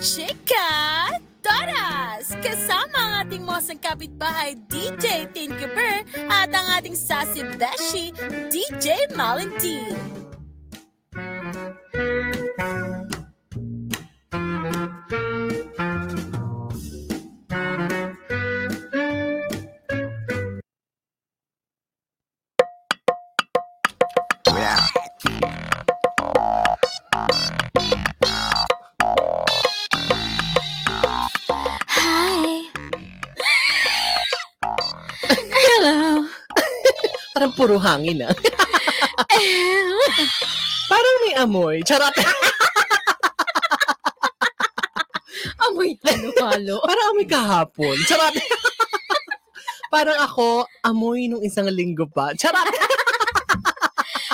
Chika Doras! Kasama ang ating mosang kapitbahay DJ Tinkerbird at ang ating sassy beshi DJ Malentine. Puro hangin ah. Parang may amoy. Charot. Amoy halo-halo. Parang amoy kahapon. Charot. Parang ako, amoy nung isang linggo pa. Charot.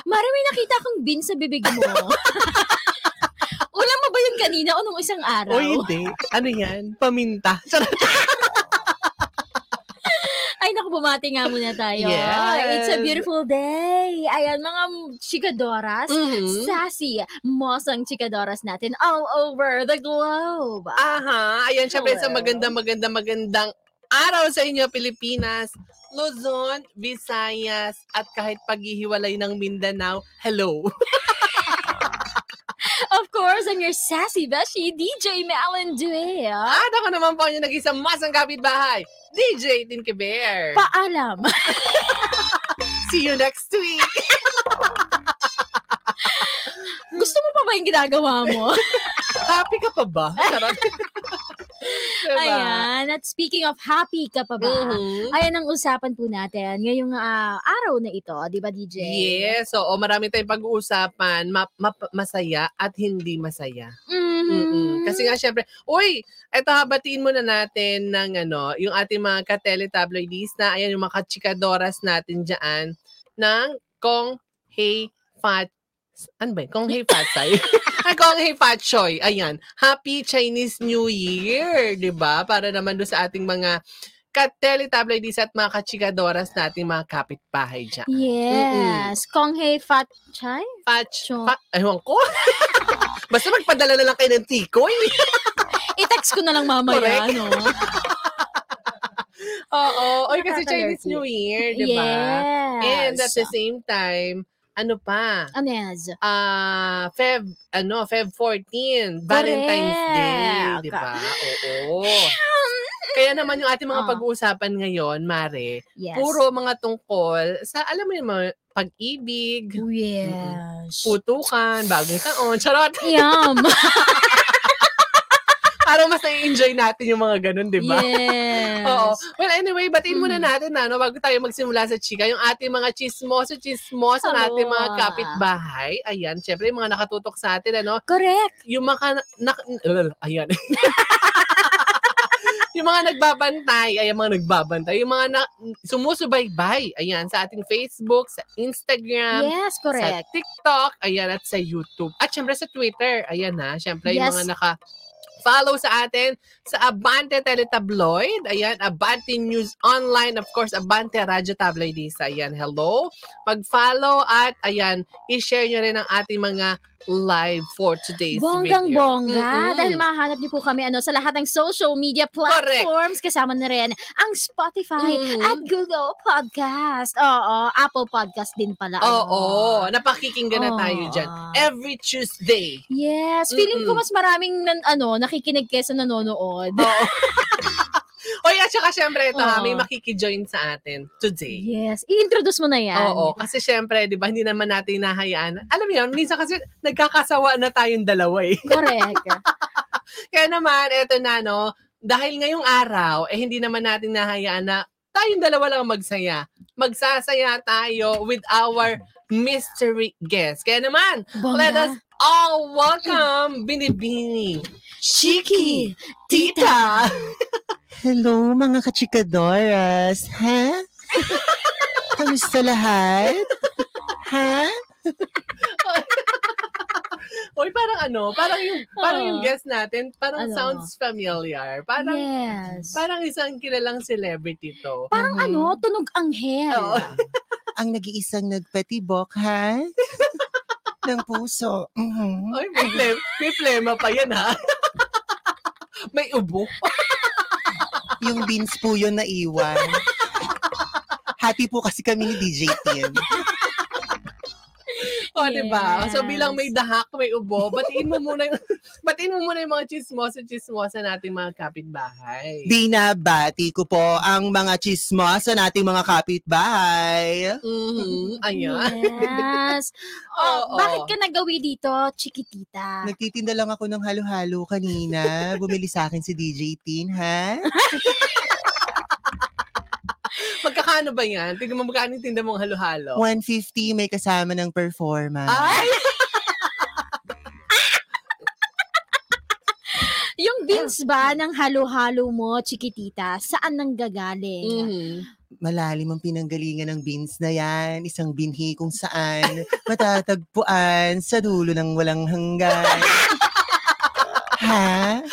Mara, may nakita akong bin sa bibig mo. Ulam mo ba yun kanina o nung isang araw? O hindi. Ano yan? Paminta. Charot. Bumati nga muna tayo. Yes. It's a beautiful day. Ayan, mga chikadoras. Mhm. Sassy, mosang chikadoras natin all over the globe. Aha. Ayan, syempre sa maganda, maganda, magandang araw sa inyo, Pilipinas. Luzon, Visayas, at kahit paghihiwalay ng Mindanao, hello. Of course, I'm your sassy beshi, DJ Malin Due. At ako naman po yung nag-isang masang kapitbahay, DJ Tinke Bear. Paalam. See you next week. Gusto mo pa ba yung ginagawa mo? Happy ka pa ba? Charot. diba? Ayan. At speaking of happy ka pa ba? Mhm. Ayan ang usapan po natin ngayong ah, araw na ito, di ba DJ? Yes, oo, marami tayong pag-uusapan, ma- ma- masaya at hindi masaya. Mhm. Mm-mm. Kasi nga syempre, uy, eto habatiin muna natin ng ano, yung ating mga ka-teletabloidista, ayan yung mga chikadoras natin diyan ng Kong Hey Fat ano ba? Kong Hey Fat Say? Ay, Kong Hey Fat Choy. Ayan. Happy Chinese New Year, 'di ba? Para naman do sa ating mga ka-teletabloidista at mga kachikadoras nating mga kapitbahay diyan. Yes. Kong Hei Fat Chai? Fat, fat, ewan ko. Basta magpadala na lang kayo ng tikoy. I-text ko na lang mamaya, Correct. no? Oo. Oy, kasi Chinese. New Year, di ba? Yes. And at the same time, ano pa? Ano yes? Ah, Feb, ano, Feb 14, Valentine's Day, di ba? Oo. Kaya naman yung ating mga Ah. pag-uusapan ngayon, Mare, Yes. puro mga tungkol sa, alam mo yung mga pag-ibig, Oh, yes. putukan, bagong taon, charot. Yum. Parang mas na-enjoy natin yung mga ganun, di ba? Yes. Oo. Well, anyway, batiin muna Mm. natin na, no, bago tayo magsimula sa chika, yung ating mga chismoso-chismoso Hello. natin mga kapitbahay. Ayan, syempre, yung mga nakatutok sa atin, ano, Correct. yung mga, na, na- ayan. yung mga nagbabantay, ayan, mga nagbabantay, yung mga na, sumusubaybay, ayan, sa ating Facebook, sa Instagram, Yes, sa correct. TikTok, ayan, at sa YouTube. At syempre sa Twitter, ayan na, syempre yung Yes. mga naka follow sa atin sa Abante Teletabloid, ayan, Abante News Online, of course, Abante Radyo Tabloidista, ayan, hello. Mag-follow at, ayan, i-share nyo rin ang ating mga live for today's Bonggang video. bongga. Mm-mm. Dahil mahanap niyo po kami ano, sa lahat ng social media platforms. Kasama na rin ang Spotify Mhm. at Google Podcast. Oo, Apple Podcast din pala. Oo, ano. napakikinggan na tayo dyan. Every Tuesday. Yes, feeling ko Mm-mm. mas maraming nan, ano, nakikinig kesa nanonood. Oo. o at saka syempre ito ha, may makikijoin sa atin today. Yes, i-introduce mo na yan. Oo, kasi syempre, 'di ba, hindi naman natin nahayaan. Alam mo 'yun, minsan kasi nagkakasawa na tayong dalawa eh. Correct. Kaya naman, eto na no, dahil ngayong araw eh hindi naman natin nahayaan na tayong dalawa lang ang magsaya. Magsasaya tayo with our mystery guest. Kaya naman, let us All welcome Binibini, Chiki, Tita. Hello mga kachikadoras, ha? Kamusta lahat? Ha? Oy, parang ano, parang yung parang yung Oo. guest natin, parang Ano? sounds familiar. Parang yes. parang isang kilalang celebrity to. Parang Mhm. ano, tunog anghel. Oo. Ang nag-iisang nagpatibok, ha? Ng puso. Mhm. Oy, may, plem, may plema pa yan ha. May ubo. Yung beans po yun na iwan. Hati po kasi kami ni DJ Tin. O, di ba? So, Yes. bilang may dahak, may ubo, batiin mo muna, yung- batiin mo muna yung mga chismosa-chismosa nating mga kapitbahay. Binabati ko po ang mga chismosa nating mga kapitbahay. Mhm. Ayan. Yes. Oh, Oo. bakit ka nagawi dito, Chiquitita? Nagtitinda lang ako ng halo-halo kanina. Bumili sa akin si DJ Tin, ha? Magkakano ba yan? Tignan mo magkano yung tinda mong halo-halo. 150 may kasama ng performance. Ay! Yung beans ba ng halo-halo mo, Chiquitita, saan nang gagaling? Mhm. Malalim ang pinanggalingan ng beans na yan. Isang binhi kung saan matatagpuan sa dulo ng walang hanggan. ha?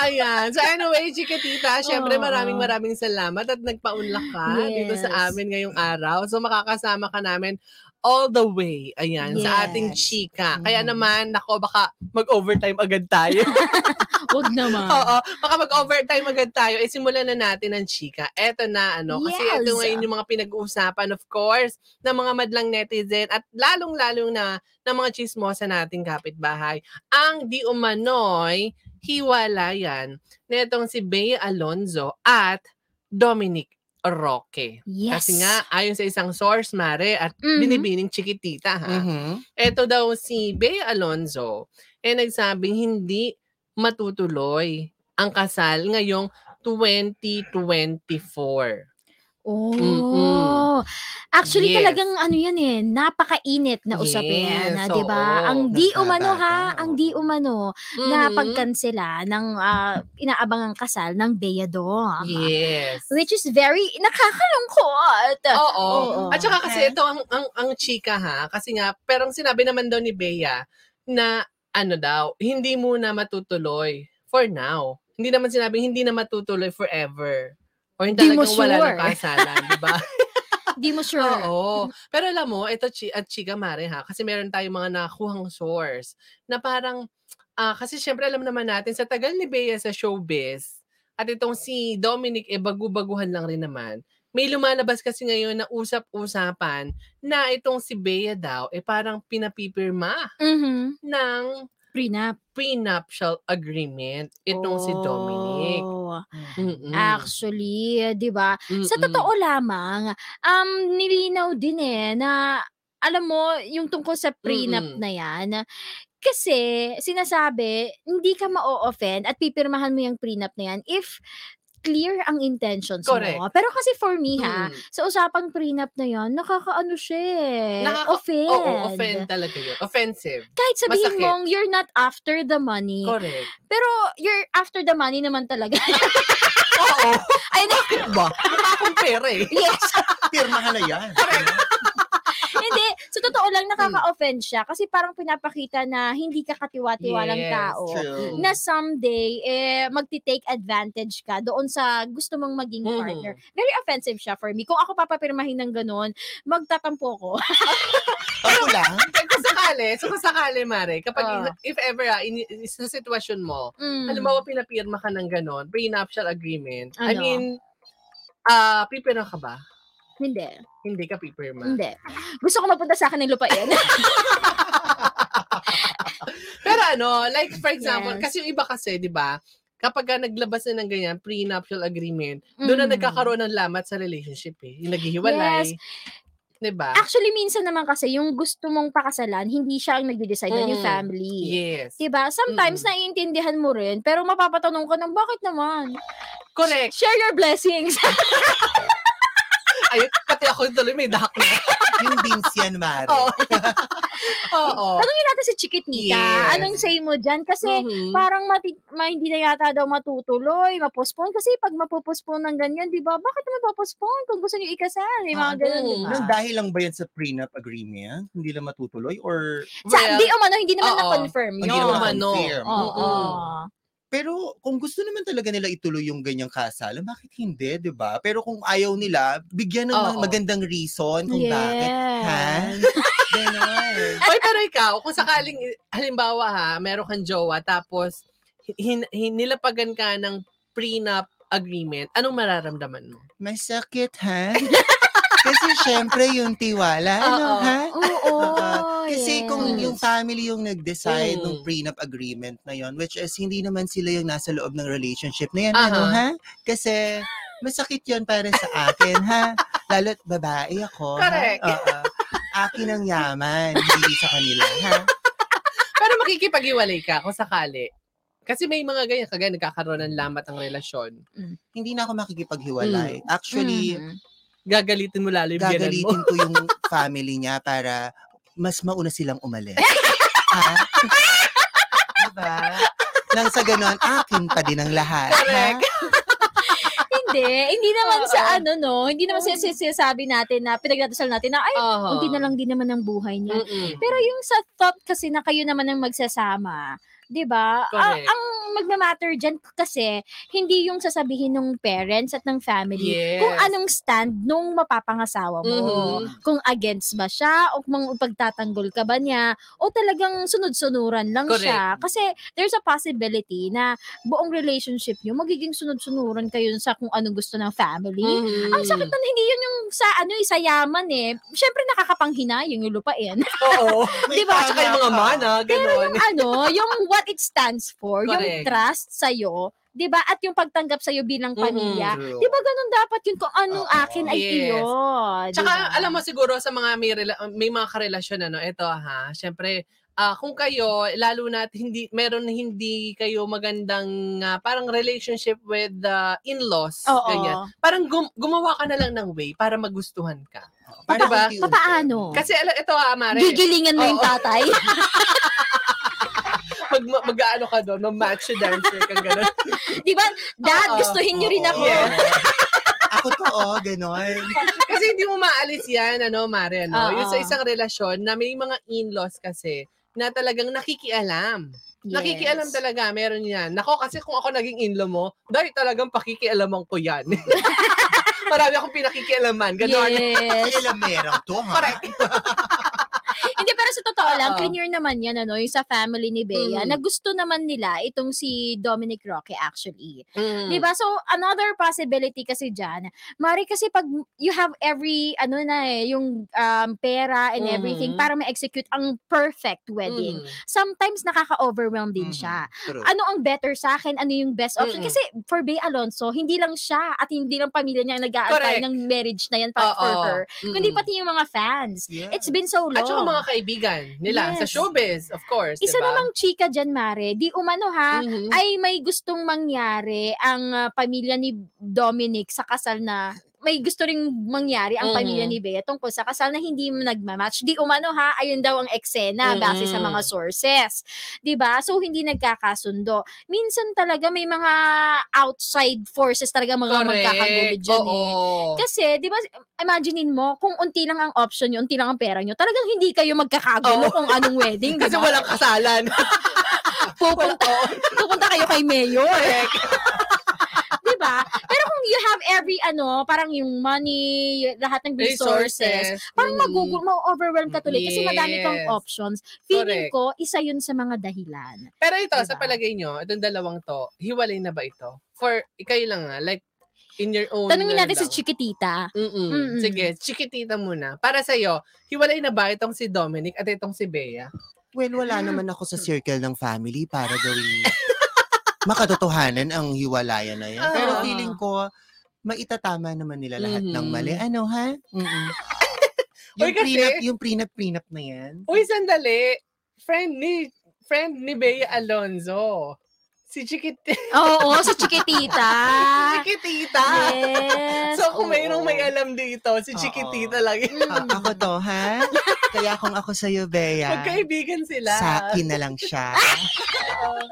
Ayan. So anyway, Chikatita, syempre Oo. maraming maraming salamat at nagpaunlak ka dito Yes. sa amin ngayong araw. So makakasama ka namin all the way. Ayan, sa ating Yes. chika. Kaya Mhm. naman, nako, baka mag-overtime agad tayo. Huwag naman. Oo, baka mag-overtime agad tayo. Eh, simulan na natin ang chika. Eto na, ano, kasi Yes. ito ngayon yung mga pinag-uusapan, of course, ng mga madlang netizen at lalong-lalong na ng mga chismosa nating kapitbahay. Ang di umano'y hiwalayan netong si Bea Alonzo at Dominic Roque. Yes. Kasi nga, ayon sa isang source, Mare, at Mhm. binibining chikitita, ha? Mhm. Ito daw si Bea Alonzo, eh nagsabing hindi matutuloy ang kasal ngayong 2024. Oh. Mm-mm. Actually, Yes. talagang ano yan eh, napakainit na usapin, Yes, na, 'di ba? oo. Ang di umano ha, ang oo. di umano na Mhm. pagkansela ng ah, inaabangang kasal ng Beyadong. Yes. Which is very nakakalungkot. Oo. Oo. At saka kasi ito ang, ang, ang chika ha. Kasi nga, pero ang sinabi naman daw ni Bea na ano daw, hindi muna matutuloy for now. Hindi naman sinabing hindi na matutuloy forever. Or mo talagang wala sure. ng kasalan, di ba? Di mo sure. Oo. Pero alam mo, ito chi- at chika mare ha, kasi meron tayong mga nakuhang source na parang, ah, kasi syempre alam naman natin, sa tagal ni Bea sa showbiz, at itong si Dominic, eh bagu-baguhan lang rin naman, may lumalabas kasi ngayon na usap-usapan na itong si Bea daw, eh parang pinapipirma Mhm. ng Prenup. prenuptial agreement itong si Dominic. Oh. Mm-mm. Actually, 'di ba? Sa Mm-mm. totoo lamang, um nilinaw din eh na alam mo yung tungkol sa prenup Mm-mm. na 'yan. Kasi sinasabi, hindi ka ma-offend at pipirmahan mo yung prenup na 'yan if clear ang intentions Correct. mo. Pero kasi for me ha, Mm. sa usapang prenup na 'yan, nakakaano siya eh. Nakaka- offend. Oo, offend talaga yun. Offensive. Kahit sabihin Masakit. mong you're not after the money. Correct. Pero you're after the money naman talaga. Oo. Ay, na- Bakit ba? Mukha akong pera eh. yes. Pirmahan na yan. Hindi, sa totoo lang nakaka-offend siya kasi parang pinapakita na hindi ka katiwa-tiwalang Yes, tao. True. Na someday, eh, magti-take advantage ka doon sa gusto mong maging Mhm. partner. Very offensive siya for me. Kung ako papapirmahin ng ganun, magtatampo ko. Ako lang. Eh, kung sakali, so kung sakali, Mare, kapag, in- if ever, ah, in, in- sa sitwasyon mo, Mm. halimbawa pinapirma ka ng ganon, prenuptial agreement, I Ano? mean, ah, pipirma ka ba? Hindi. Hindi ka pipirma. Hindi. Gusto ko mapunta sa akin ng lupain. Pero ano, like for example, Yes. kasi yung iba kasi, di ba, kapag ka naglabas na ng ganyan, prenuptial agreement, doon na Mm. nagkakaroon ng lamat sa relationship eh. Yung naghihiwalay. Yes. Di ba? Actually, minsan naman kasi, yung gusto mong pakasalan, hindi siya ang nagde-decide, yan yung Mm. family. Yes. Diba? Sometimes Mm. naiintindihan mo rin, pero mapapatanong ka ng bakit naman? Correct. Share your blessings. Ayun, pati ako tuloy may dahak na. Yung beans yan, Mare. Oo. Oo. Tanungin natin si Chiquitita. Yes. Anong say mo dyan? Kasi Mhm. parang mati- ma, hindi na yata daw matutuloy, mapospone. Kasi pag mapopospone ng ganyan, di ba? Bakit naman mapospone kung gusto niyo ikasal? Yung mga Ah, ganun, di ba? Nang dahil lang ba yan sa prenup agreement? Hindi lang matutuloy? Or Sa, Well, di umano, hindi naman na-confirm hindi yun. Hindi naman naman, no. confirm? Oo. Pero kung gusto naman talaga nila ituloy yung ganyang kasalan, bakit hindi, 'di ba? Pero kung ayaw nila, bigyan ng Oo. magandang reason kung bakit. Ha? Yes. Ganon. Oy, pero ikaw, kung sakaling, halimbawa ha, meron kang jowa, tapos hin, hin, nilapagan ka ng prenup agreement, anong mararamdaman mo? Masakit, ha? Kasi syempre yung tiwala, ano, Oo. ha? Oo. Kasi kung yes. yung family yung nag-decide Mm. ng prenup agreement na yon, which is hindi naman sila yung nasa loob ng relationship na yan, Aha. ano ha? Kasi masakit yon para sa akin, ha? Lalo't babae ako, Correct. ha? Oo. Akin ang yaman, hindi sa kanila, ha? Pero makikipag-iwalay ka kung sakali. Kasi may mga ganyan, kagaya nagkakaroon ng lamat ang relasyon. Hindi na ako makikipaghiwalay. Actually, Mhm. Gagalitin mo lalo yung biyanan mo. gagalitin ko yung family niya para mas mauna silang umalis. ha? diba? Nang sa ganon, akin pa din ang lahat. Correct. Hindi, hindi naman sa ano no, hindi naman sa sinasabi natin na pinagdadasal natin na ay, Oo. unti na lang din naman ang buhay niya. Mm-mm. Pero yung sa thought kasi na kayo naman ang magsasama, 'di ba? Ang, Correct. Ang magma-matter diyan kasi hindi yung sasabihin ng parents at ng family Yes. kung anong stand nung mapapangasawa mo. Mhm. Kung against ba siya o kung pagtatanggol ka ba niya o talagang sunod-sunuran lang Correct. siya. Kasi there's a possibility na buong relationship niyo magiging sunod-sunuran kayo sa kung anong gusto ng family. Mhm. Ang sakit na hindi yun yung sa ano eh, sa yaman eh. Siyempre nakakapanghinayang yung lupain. Oo. Diba? Tsaka yung mga tama ka. mana, gano'n. ano, yung what it stands for, yung Correct. trust sa'yo, 'di ba? At yung pagtanggap sa'yo bilang Mhm. pamilya. True. 'Di ba ganun dapat yun kung anong Oo. akin ay Yes. iyo. Tsaka diba? alam mo siguro sa mga may, rela- may mga karelasyon ano, ito ha, syempre ah kung kayo lalo na at hindi meron hindi kayo magandang ah, parang relationship with the in-laws Oo. ganyan. Parang gum- gumawa ka na lang ng way para magustuhan ka. Para Diba? unti-unti. Papaano? Kasi ala- ito ha, Mare, Gigilingan mo yung Oo. tatay. mag mag-aano ka doon, mag-match dancer ka gano'n. 'Di ba? Dad, Oo. gustuhin niyo rin ako. Ako to, oh, ganon. kasi hindi mo maalis yan, ano, Mare, ano? Oo. Yung sa isang relasyon na may mga in-laws kasi na talagang nakikialam. Nakikialam Yes. talaga, meron yan. Nako, kasi kung ako naging in-law mo, dahil talagang pakikialaman ko yan. Marami akong pinakikialaman. Ganon. Yes. Kailan meron to, ha? Correct. Sa totoo lang, clear naman yan, ano, yung sa family ni Bea, Mhm. na gusto naman nila itong si Dominic Roque actually. Mm. 'Di ba? So another possibility kasi diyan, mari kasi pag you have every ano na eh, yung um, pera and everything Mhm. para ma-execute ang perfect wedding. Mm. Sometimes nakaka-overwhelm din Mhm. siya. True. Ano ang better sa akin? Ano yung best option? Mm-mm. Kasi for Bea Alonso, hindi lang siya at hindi lang pamilya niya ang nag-aantay Correct. ng marriage na yan para for Oo. her, Mm. kundi pati yung mga fans. Yeah. It's been so long. At saka mga kaibigan nila sa Yes. showbiz, of course. Isa diba? namang chika dyan, Mare. Di umano ha, Mhm. ay may gustong mangyari ang ah, pamilya ni Dominic sa kasal na may gusto ring mangyari ang Mhm. pamilya ni Bea tungkol sa kasal na hindi nagmamatch. Di umano ha, ayun daw ang eksena base sa mga sources. 'Di ba So hindi nagkakasundo. Minsan talaga may mga outside forces talaga mga magkakagulo dyan Oo. eh. Kasi, di ba, imaginein mo, kung unti lang ang option nyo, unti lang ang pera nyo, talagang hindi kayo magkakagulo Oo. kung anong wedding, di Kasi walang kasalan. pupunta, pupunta kayo kay mayor. Correct. di ba? Pero kung you have every, ano, parang yung money, lahat ng resources, parang Mm. magugul, ma-overwhelm ka tuloy kasi madami kang Yes. options. Feeling Correct. ko, isa yun sa mga dahilan. Pero ito, sa Diba? palagay nyo, itong dalawang to, hiwalay na ba ito? For, kayo lang nga, like, in your own... Tanungin natin si lang. Chiquitita. Mm-mm. Mm-mm. Sige, chikitita muna. Para sa'yo, hiwalay na ba itong si Dominic at itong si Bea? Well, wala naman ako sa circle ng family para gawing makatotohanan ang hiwalayan na yan. Pero Oo. feeling ko, maitatama naman nila lahat ng Mhm. mali. Ano, ha? Mm-mm. Uy, yung kasi- prenup, yung prenup, prenup na yan. Uy, sandali. Friend ni, friend ni Bea Alonzo. Si Chiquitita. Oo, si Chiquitita. Chiquitita. Yes. So, kung oo. mayroong may alam dito, si Oo. Chiquitita lang. yun. A- Mm. ako to, ha? Kaya kung ako sa'yo, Bea, Magkaibigan sila. sa akin na lang siya. Ay,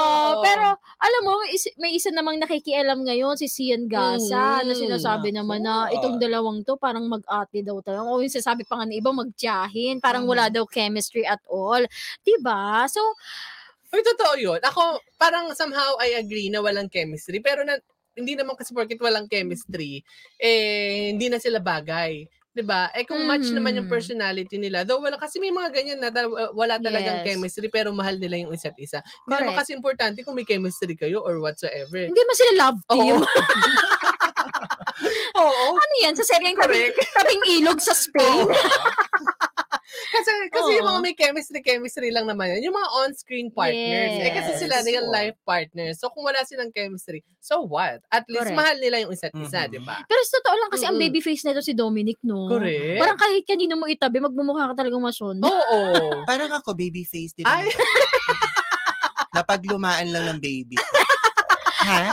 Oo. Pero, alam mo, may is- may isa namang nakikialam ngayon, si Sian Gasa, na Mhm. sinasabi naman na itong dalawang to, parang mag-ate daw tayo. O yung sinasabi pa nga ng iba, magtiyahin. Parang Mhm. wala daw chemistry at all. 'Di ba So, Uy, totoo yun. Ako, parang somehow I agree na walang chemistry. Pero na, hindi naman kasi porket walang chemistry, eh, hindi na sila bagay. 'Di ba? Eh kung match naman yung Mhm. personality nila, though wala kasi may mga ganyan na tal- uh, wala talagang Yes. chemistry pero mahal nila yung isa't isa. Hindi naman Correct. kasi importante kung may chemistry kayo or whatsoever. Hindi man sila love team. Oo. Oo. ano yan? Sa seryeng tabing, Correct. tabing ilog sa Spain? Kasi kasi yung Oo. mga may chemistry chemistry lang naman yan. Yung mga on-screen partners. Eh kasi Yes. sila real life partners. So kung wala silang chemistry, so what? At least Correct. mahal nila yung isa't isa, Mhm. 'di ba? Pero sa totoo lang kasi ang Mm-mm. baby face nito si Dominic, no? Correct. Parang kahit kanino mo itabi, magmumukha ka talagang mason. Oo. Parang ako, baby face din. Ay. Napaglumaan lang ng baby. ha?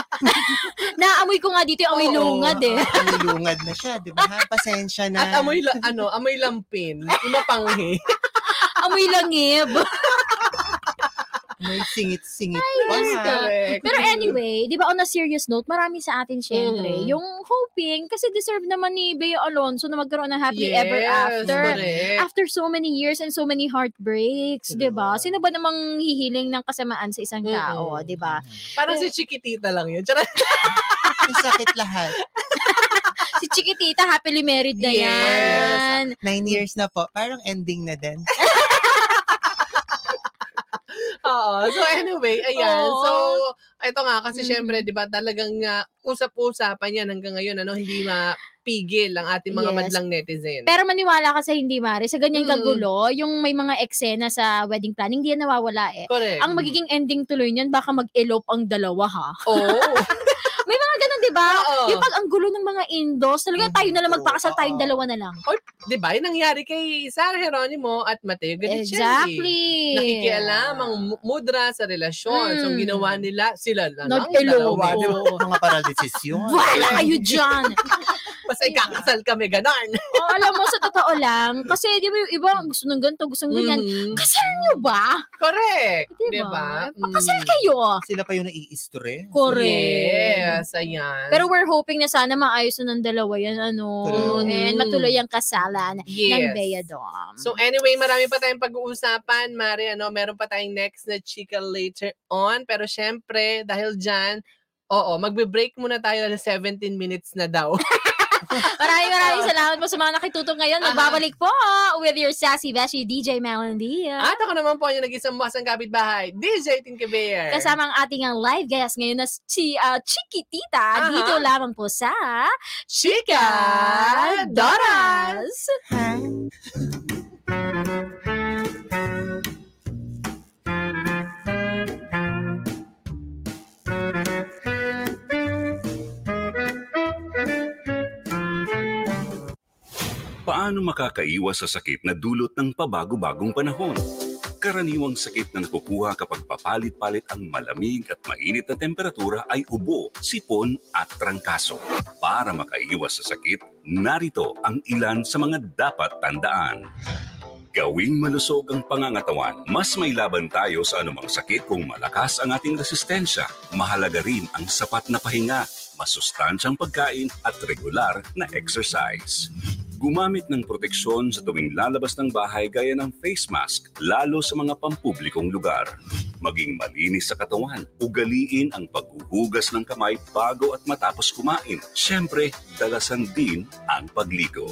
Naamoy ko nga dito yung amoy Oo. lungad eh. Amoy lungad na siya, di ba? Ha? Pasensya na. At amoy la- ano, amoy lampin, mapanghi. Amoy langib. May singit-singit pa. Correct. Pero anyway, di ba on a serious note, marami sa atin syempre, Mm. yung hoping, kasi deserve naman ni Bea Alonso na magkaroon ng happily ever after. correct. After so many years and so many heartbreaks, di ba? Sino ba namang hihiling ng kasamaan sa isang tao, di ba? Parang si Chiquitita lang yun. Ang sakit lahat. Si Chiquitita, happily married na Yes. yan. Nine years na po. Parang ending na din. Oo. So anyway, ayan. Oo. So, ito nga, kasi Mm. syempre, di ba, talagang nga, usap-usapan yan hanggang ngayon, ano, hindi mapigil ang ating mga Yes. madlang netizen. Pero maniwala ka sa hindi, Mari, sa ganyan Mm. kagulo, yung may mga eksena sa wedding planning, hindi yan nawawala eh. Correct. Ang magiging ending tuloy niyan, baka mag-elope ang dalawa ha. Oo. Di ba? Oo. Yung pag ang gulo ng mga indos, talaga tayo na lang magpakasal, tayong Oo. dalawa na lang. di ba? Yung nangyari kay Sarah Geronimo at Mateo Gaticelli. Exactly. Nakikialam ang mu- mudra sa relasyon. So, ang Mm. ginawa nila, sila na lang. Nag-elope. dalawa, di ba? Mga parang desisyon. Wala kayo dyan. Basta ikakasal kami, ganon. o, alam mo, sa totoo lang, kasi di ba yung iba, gusto ng ganito, gusto ng ganyan. Mhm. Kasal nyo ba? Correct. Di ba? ba? Pakasal Mm. kayo. Sila pa yung nai-stress. Correct. Yes, ayan. Pero we're hoping na sana maayos na ng dalawa yan, ano, True. and matuloy ang kasalan ng yes. Bea Dom. So anyway, marami pa tayong pag-uusapan, Mari, ano, meron pa tayong next na chika later on. Pero syempre, dahil dyan, oo, magbe-break muna tayo ng 17 minutes na daw. maraming maraming salamat po sa mga nakitutok ngayon. Aha. Magbabalik po with your sassy beshi DJ Melody. At ako naman po yung nag-isang buwasang kapitbahay, DJ Tinky Bear. Kasama ang ating ang live guest ngayon na si uh, Chiquitita Aha. dito lamang po sa Chika Doras! Ha? Paano makakaiwas sa sakit na dulot ng pabago-bagong panahon? Karaniwang sakit na nakukuha kapag papalit-palit ang malamig at mainit na temperatura ay ubo, sipon at trangkaso. Para makaiwas sa sakit, narito ang ilan sa mga dapat tandaan. Gawing malusog ang pangangatawan, mas may laban tayo sa anumang sakit kung malakas ang ating resistensya. Mahalaga rin ang sapat na pahinga, masustansyang pagkain at regular na exercise. Gumamit ng proteksyon sa tuwing lalabas ng bahay gaya ng face mask, lalo sa mga pampublikong lugar. Maging malinis sa katawan, ugaliin ang paghuhugas ng kamay bago at matapos kumain. Siyempre, dalasan din ang pagligo.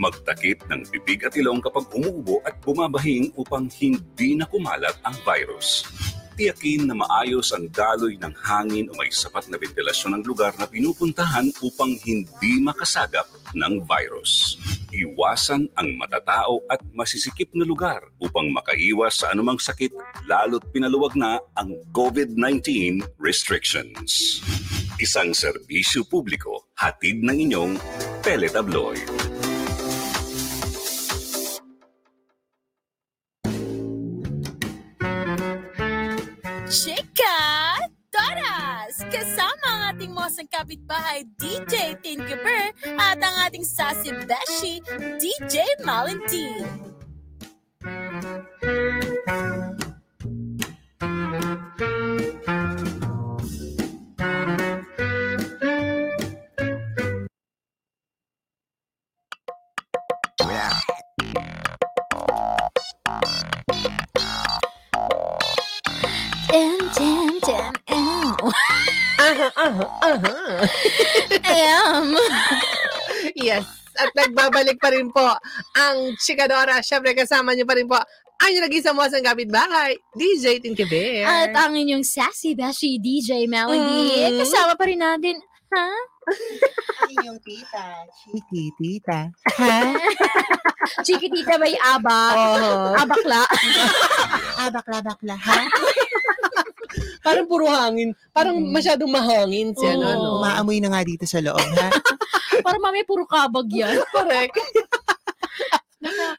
Magtakip ng bibig at ilong kapag umuubo at bumabahing upang hindi na kumalat ang virus. Tiyakin na maayos ang daloy ng hangin o may sapat na ventilasyon ng lugar na pinupuntahan upang hindi makasagap ng virus. Iwasan ang matatao at masisikip na lugar upang makaiwas sa anumang sakit lalo't pinaluwag na ang COVID-19 restrictions. Isang serbisyo publiko hatid ng inyong Teletabloid. Ating mosang kapitbahay, DJ Tinky Bird, at ang ating sassy beshi, DJ Malentine. Aha. Am. Yes. At nagbabalik pa rin po ang Chikadora. Siyempre, kasama niyo pa rin po ang yung nag-isang mo sa kapitbahay, DJ Tinky Bear. At ang inyong sassy bashi DJ Melody. Mm. Kasama pa rin natin. Ha? Ay, yung tita. Chiki, tita. Ha? Chikitita may abak. Oo. Abakla. Ah, bakla, bakla. Ha? Parang puro hangin. Parang Mm. masyadong mahangin siya. Oo. ano? Umaamoy na nga dito sa loob, ha? Para mamaya puro kabag yan. Correct.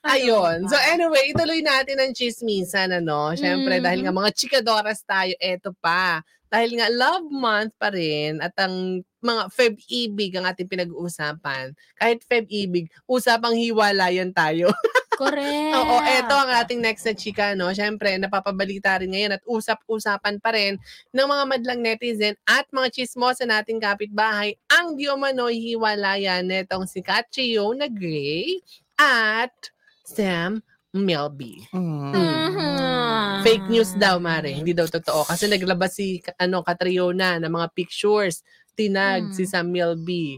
Ayun. So anyway, ituloy natin ang chismisan, ano? Siyempre, Mm. dahil nga mga chikadoras tayo, eto pa. Dahil nga love month pa rin at ang mga Feb-ibig ang ating pinag-uusapan. Kahit Feb-ibig, usapang hiwalayan tayo. Correct. Oo, eto ang ating next na chika, no? Siyempre, napapabalita rin ngayon at usap-usapan pa rin ng mga madlang netizen at mga chismosa nating kapitbahay ang di umano'y hiwalayan netong si Catchio na Gray at Sam Melby. Mm. Mhm. Fake news daw, Mare. Hindi daw totoo. Kasi naglabas si ano, Catriona ng mga pictures. Tinag Hmm. si Sam Melby.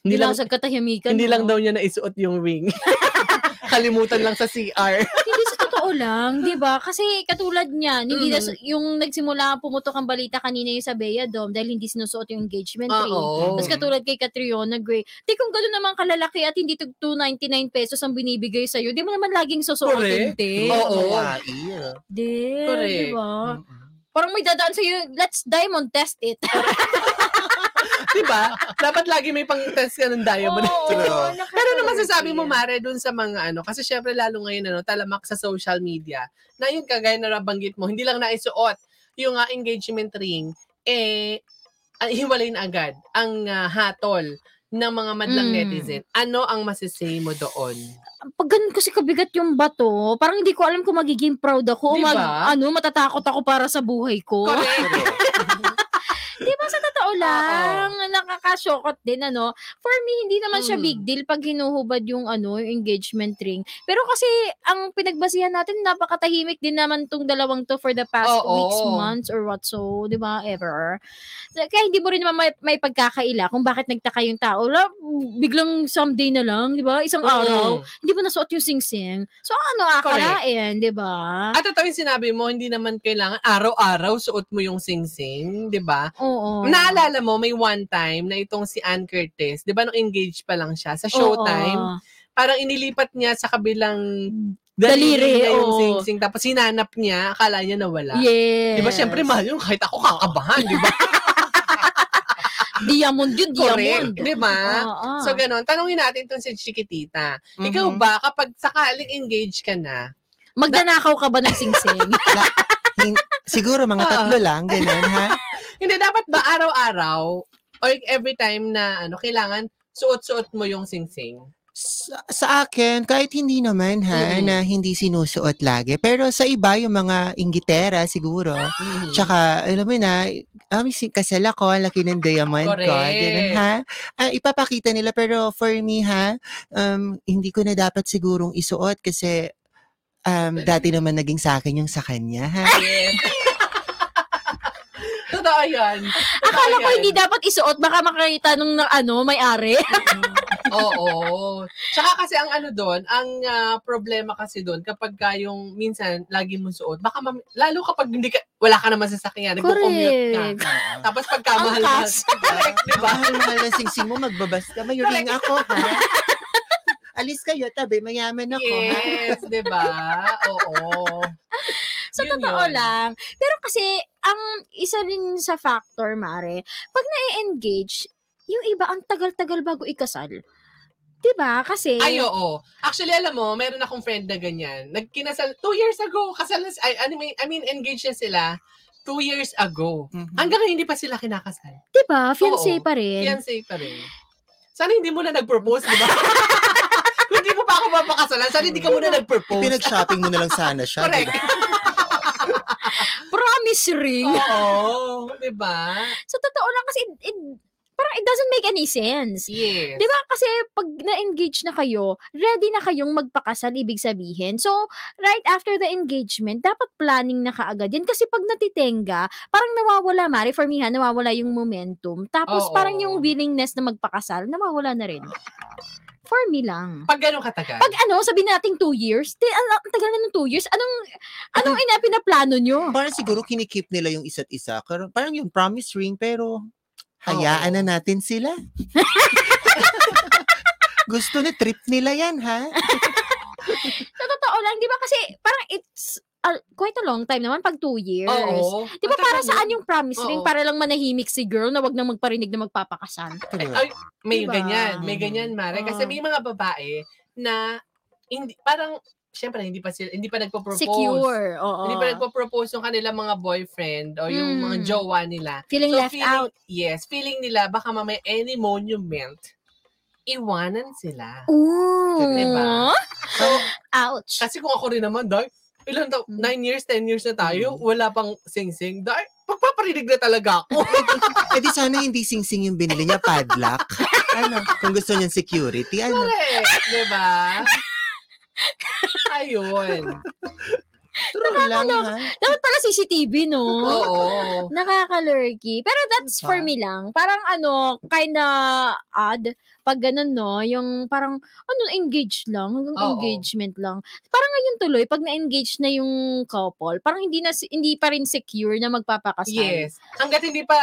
Hindi Hindi lang, lang sa katahimikan. hindi no? lang daw niya naisuot yung ring. Kalimutan lang sa CR. hindi sa totoo lang, 'di ba? Kasi katulad niyan, hindi na, Mhm. yung nagsimula pumutok ang balita kanina yung sa Bea Dome dahil hindi sinusuot yung engagement ring. Oo. Tapos katulad kay Catriona Gray, di kung gano'n naman kalalaki at hindi to 299 pesos ang binibigay sa'yo, di mo naman laging susuotin, te. Oo. Hawaii. Di, di ba? Parang may dadaan sa'yo, let's diamond test it. diba? Dapat lagi may pang-test ka ng diamond. Oo, True. Pero ano masasabi mo, Mare, dun sa mga ano, kasi syempre lalo ngayon, ano, talamak sa social media, na yun kagaya na nabanggit mo, hindi lang naisuot yung ah, engagement ring, eh, ah, hiwalay na agad ang ah, hatol ng mga madlang Mm. netizen. Ano ang masisay mo doon? Pag ganun kasi kabigat yung bato, parang hindi ko alam kung magiging proud ako o Di mag, ano, matatakot ako para sa buhay ko. Correct. Di ba sa totoo lang, nakakashokot din ano. For me, hindi naman siya Mm. big deal pag hinuhubad yung ano, yung engagement ring. Pero kasi ang pinagbasihan natin, napakatahimik din naman tong dalawang to for the past Oo. weeks, months, or what so, di ba, ever. So, Kaya hindi mo rin naman may, may pagkakaila kung bakit nagtaka yung tao. La, biglang someday na lang, di ba? Isang araw, Mm. hindi mo nasuot yung sing-sing. So ano akalain, di ba? At ito yung sinabi mo, hindi naman kailangan araw-araw suot mo yung sing-sing, di ba? Oo. Naalala mo, may one time na itong si Ann Curtis, di ba nung engaged pa lang siya, sa showtime, Oo. parang inilipat niya sa kabilang Daliri, daliri niya yung oo. sing-sing, tapos hinanap niya, akala niya nawala. Yes. Di ba, syempre, mahal yun, kahit ako kakabahan, di ba? Diamond yun, diamond. Correct, di ba? Oo. So, ganun. Tanungin natin itong si Chiquitita. Ikaw Mhm. ba, kapag sakaling engaged ka na, Magdanakaw ka ba ng sing-sing? Siguro mga Oo. tatlo lang, ganun, ha? Hindi dapat ba araw-araw or every time na ano kailangan suot-suot mo yung sing-sing? Sa, sa akin, kahit hindi naman ha, Mm. na hindi sinusuot lagi. Pero sa iba, yung mga inggitera siguro. Mhm. Tsaka, alam mo na, um, si kasal ako, ang laki ng diamond ko. Ganun, ha? Ah, ipapakita nila, pero for me, ha, um, hindi ko na dapat sigurong isuot kasi um, dati naman naging sa akin yung sa kanya, ha? Yes. Totoo yan. Totoo Akala ko hindi dapat isuot, baka makakita nung na, ano, may-ari. Oo. Tsaka kasi ang ano doon, ang ah, problema kasi doon, kapag ka yung minsan lagi mo suot, baka mam- lalo kapag hindi ka, wala ka naman sasakyan, nagko-commute ka. Correct. Tapos pagka Ang mahal kas. Correct, di ba? Mahal-mahal ng sing-sing mo, magbabas ka. May ring ako, ha? Alis kayo, tabi, mayaman ako, ha? Yes, di ba? Oo. Sa Yun totoo yun. lang. Pero kasi, ang isa rin sa factor, Mare, pag na-engage, yung iba, ang tagal-tagal bago ikasal. 'Di ba? Kasi, Ay, oo. Actually, alam mo, meron akong friend na ganyan. Nagkinasal, two years ago, kasal na, I, I, mean, I mean, engaged na sila two years ago. Mhm. Hanggang ngayon, hindi pa sila kinakasal. 'di ba? Fiancé Oo. pa rin. Fiancé pa rin. Sana hindi mo na nag-propose, di ba? Kung hindi mo pa ako mapakasalan, sana hindi ka muna nag-propose. Pinag-shopping mo na lang sana siya. Correct. di ba? Promise ring. Oo, di ba? Sa totoo lang kasi, it, it- parang it doesn't make any sense. Yes. Di ba? Kasi pag na-engage na kayo, ready na kayong magpakasal, ibig sabihin. So, right after the engagement, dapat planning na kaagad yan. Kasi pag natitenga, parang nawawala, Mari, for me ha, nawawala yung momentum. Tapos Oo. parang yung willingness na magpakasal, nawawala na rin. For me lang. Pag gano'ng katagal? Pag ano, sabihin natin two years, di, ang, ang tagal na ng two years, anong, anong ina pinaplano nyo? Parang siguro kinikip nila yung isa't isa. Parang, parang yung promise ring, pero hayaan na natin sila. Gusto ni trip nila yan, ha? Sa totoo lang, di ba kasi parang it's uh, quite a long time naman pag two years. Oo. Di ba para saan yun. yung promise ring? Oo. Para lang manahimik si girl na wag nang magparinig na magpapakasal. Ay, may Diba? ganyan. May ganyan, Mare. Kasi Oo. may mga babae na hindi, parang, syempre, hindi pa sila, hindi pa nagpo-propose. Secure. Oo. Hindi pa nagpo-propose yung kanilang mga boyfriend o yung mga Mm. jowa nila. Feeling So, left feeling, out. Yes, feeling nila baka mamaya any monument, iwanan sila. Ooh. Diba? So, Ouch. kasi kung ako rin naman, dahil, ilan daw, Mm. 9 years, 10 years na tayo, Mm. wala pang sing-sing, dahil, pagpaparinig na talaga ako. Eh di sana hindi sing-sing yung binili niya, padlock. ano? Kung gusto niyan security, ano? Correct, diba? Ayun. True lang, ha? Dapat pala CCTV, no? Oo. Nakakalurky. Pero that's Diba? for me lang. Parang ano, kinda odd. Pag ganun, no? Yung parang, ano, engaged lang. Hanggang Oo. engagement lang. Parang ngayon tuloy, pag na-engage na yung couple, parang hindi na hindi pa rin secure na magpapakasal. Yes. Hanggat hindi pa,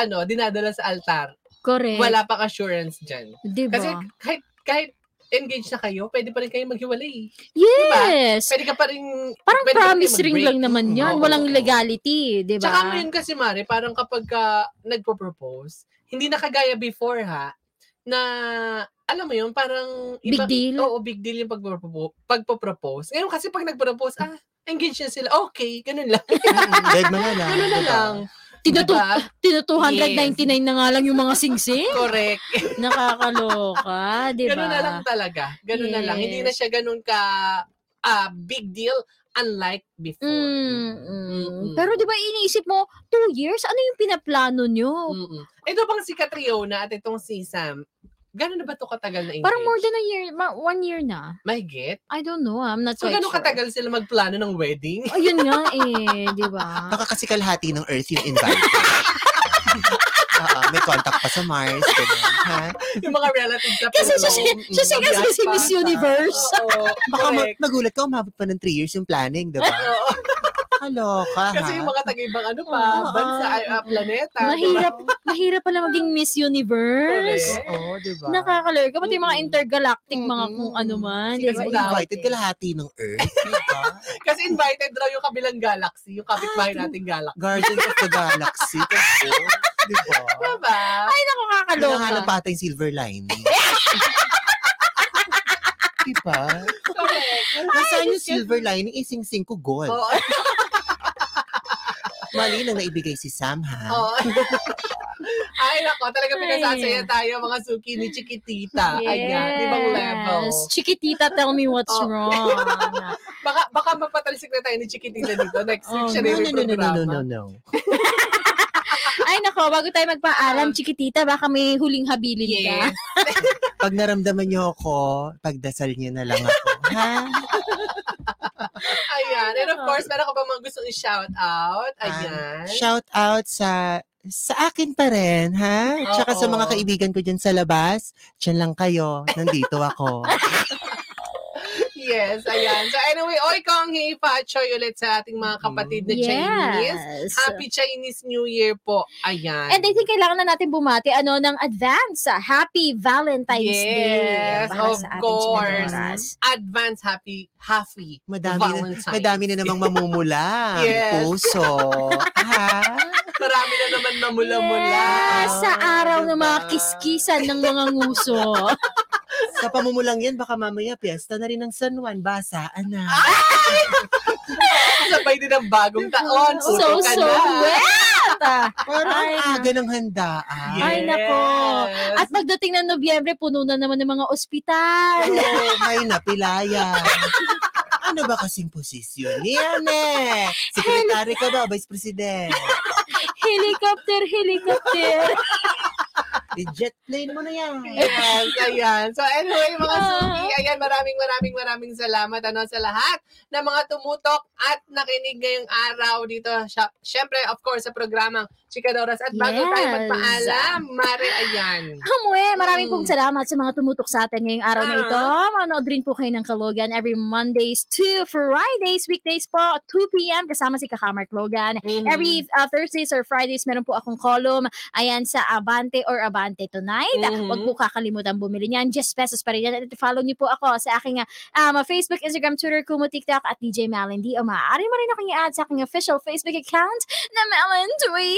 ano, dinadala sa altar, Correct. wala pang assurance dyan. Diba? Kasi kahit, kahit engaged na kayo, pwede pa rin kayo maghiwalay. Diba? yes. Pwede ka pa rin... Parang promise ring lang naman yan. oo, Walang legality, di ba? Tsaka ngayon kasi, Mare, parang kapag ka nagpo-propose, hindi na kagaya before, ha, na, alam mo yun, parang... Big deal? Oo, big deal yung pagpo-propose. pagpo-propose. Ngayon kasi pag nagpo-propose, ah, engaged na sila. Okay, ganun lang. Dead na lang. Ganun na diba? lang. Tinutu- Diba? Tino 299 na nga lang yung mga singsing. Correct. Nakakaloka, di ba? Ganun na lang talaga. Ganun na lang. Hindi na Yes. siya ganun ka ah, big deal unlike before. Mm, mm. Mm-mm. Pero di ba iniisip mo, two years? Ano yung pinaplano nyo? Mm-mm. Ito bang si Catriona at itong si Sam, gano'n na ba ito katagal na engaged? Parang more than a year, ma- one year na. May get? I don't know, I'm not So, quite gano'n sure. katagal sila magplano ng wedding? Ayun nga eh, di ba? Baka kasi kalahati ng Earth yung invited. Oo, may contact pa sa Mars. Ganun, ha? yung mga relatives sa Kasi siya, siya, siya kasi si Miss. Universe. Oo, Baka ma- magulat ka, umabot pa ng 3 years yung planning, di ba? Oo. Kaloka, ha? Kasi yung mga taga-ibang ano pa, Oo. bansa, ay, ah, planeta. Mahirap, mahirap pala maging Miss Universe. Correct. Oo, di ba? Nakakalurka. Pati mga Mm. intergalactic, mga kung ano man. Sige, Di ba? sige, invited kalahati ng Earth, di ba? Kasi invited raw yung kabilang galaxy, yung kapitbahay Ah, nating galaxy. Guardians of the Galaxy. Kasi, di ba? Diba? Ay, naku, kakaloka. Hinahanap pa yung silver lining. di ba? Correct. Nasaan yung silver lining? Ising-sing ko gold. Oo. Mali lang naibigay si Sam, ha? Oo. Ay, nako, talaga Ay. pinasasaya tayo mga suki ni Chiquitita. Ayan, ibang level. Chiquitita, tell me what's Oh. wrong. Baka, baka magpatalisik na tayo ni Chiquitita dito. Next week Oh, siya No, no, no, no, no, no, no, no. Ay, nako, bago tayo magpaalam, Chiquitita, baka may huling habilin ka. Yes. Pag naramdaman niyo ako, pagdasal niyo na lang ako. Ha? Ayan. And of course, meron ka ba mga gustong i-shout out? Ayan. Shout out sa sa akin pa rin, ha? Tsaka sa Oo. mga kaibigan ko dyan sa labas, dyan lang kayo. Nandito ako. Yes, ayan. So anyway, Oy Kong Hei Pa Choy ulit sa ating mga kapatid na Chinese. Yes. Happy Chinese New Year po. Ayan. And I think kailangan na natin bumati ano ng advance. ah, Happy Valentine's Day. Yes, of course. chinadoras. Advance happy, happy Madami na, Valentine's. madami na namang mamumula. Yes. Puso. ha? Marami na naman namula-mula. Yes, sa araw ng mga Diba? kiskisan ng mga nguso. Sa pamumulang yan, baka mamaya piyesta na rin ng San Juan. Basaan na. Sabay din ang bagong taon. so, Puto ka so na. wet. ah. Parang Ay, ang aga ng handaan. Ay, nako. At pagdating ng Nobyembre, puno na naman ng mga ospital. Oo, may napilaya. ano ba kasing posisyon? Yan eh. Sekretary ka ba? Vice President? helicopter, helicopter. I-jet plane mo na yan. Yes, ayan. So anyway, mga Ah. suki, ayan, maraming maraming maraming salamat ano sa lahat ng mga tumutok at nakinig ngayong araw dito. Siyempre, of course, sa programang Chikadoras. At bago tayo Yes. magpaalam, Mare, ayan. Hamwe, maraming Mm. pong salamat sa mga tumutok sa atin ngayong araw na ito. Manood rin po kayo ng Kalogan every Mondays to Fridays, weekdays po, 2 p.m. kasama si Kakamark Logan. Mhm. Every uh, Thursdays or Fridays, meron po akong column. Ayan, sa Abante or Abante Tonight. Mhm. Huwag po kakalimutan bumili niyan. Just pesos pa rin yan. At follow niyo po ako sa aking uh, um, Facebook, Instagram, Twitter, Kumu, TikTok at DJ Malendy. O maaari mo rin akong i-add sa aking official Facebook account na Melendwy.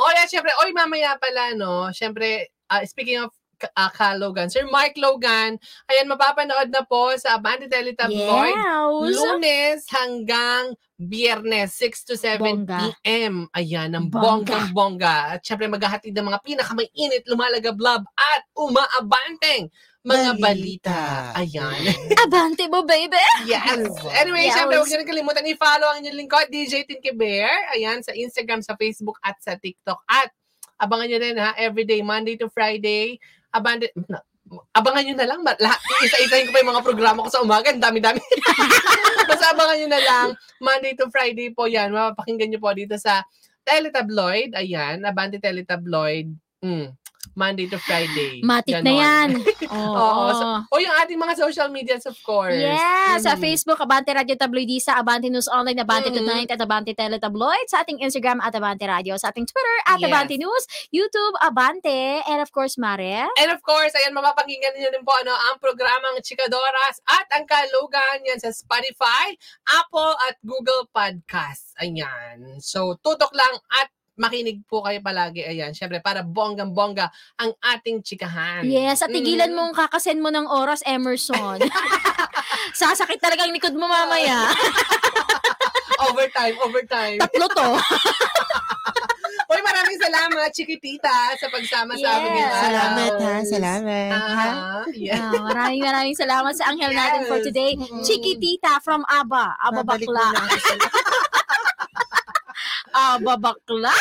O yan, syempre, oy, mamaya pala, no? Syempre, ah, speaking of uh, Ka Logan, Sir Mark Logan, ayan, mapapanood na po sa Abante Teletabloid. Yes. Lunes hanggang Biyernes, 6 to 7 Bongga. p.m. Ayan, ng Bongga. bonggang-bongga. At syempre, maghahatid ng mga pinakamainit, lumalagablab at umaabanteng mga balita. Ayan. Abante mo, baby! Yes. Anyway, Yes. syempre, huwag niyo rin kalimutan i-follow ang inyong lingkod, DJ Tinky Bear. Ayan, sa Instagram, sa Facebook, at sa TikTok. At abangan nyo rin ha, everyday, Monday to Friday. Abandon, na- abangan nyo na lang. Lahat, isa-isahin ko pa yung mga programa ko sa umaga. Ang dami-dami. Basta abangan nyo na lang. Monday to Friday po yan. Mapapakinggan nyo po dito sa Teletabloid. Ayan, Abante Teletabloid. Mm. Monday to Friday. Matik na Ganon. yan. Oo. Oo, so- O yung ating mga social medias, of course. Yes, sa Mhm. Facebook, Abante Radio Tabloid sa Abante News Online, Abante Mhm. Tonight, at Abante Teletabloid. Sa ating Instagram, at Abante Radio. Sa ating Twitter, at Yes. Abante News. YouTube, Abante. And of course, Mare. And of course, ayan, mapapakinggan niyo din po ano, ang programang Chikadoras at ang Kalugan yan sa Spotify, Apple at Google Podcast. Ayan. So, tutok lang at makinig po kayo palagi. Ayan, syempre, para bonggang-bongga ang ating chikahan. Yes, at tigilan Mm. mong kakasen mo ng oras, Emerson. Sasakit talaga ang likod mo mamaya. Overtime, overtime. Tatlo to. Uy, maraming salamat, Chiquitita, sa pagsama sa amin Yes. araw. Salamat ha, salamat. ha? Ah, yeah. Ah, maraming maraming salamat sa anghel natin for Yes. today. Mm-mm. Chiquitita from Aba. Aba Babalik Bakla. Aba Bakla.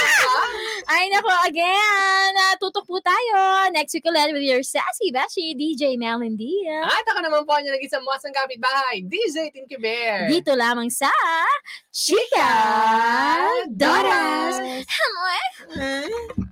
Ay nako, again, uh, tutok po tayo. Next week ulit with your sassy Beshi, DJ Melody. At ako naman po ang nag-isang muwasang kapitbahay, DJ Tinky Bear. Dito lamang sa Chica Doras. Hello. Eh?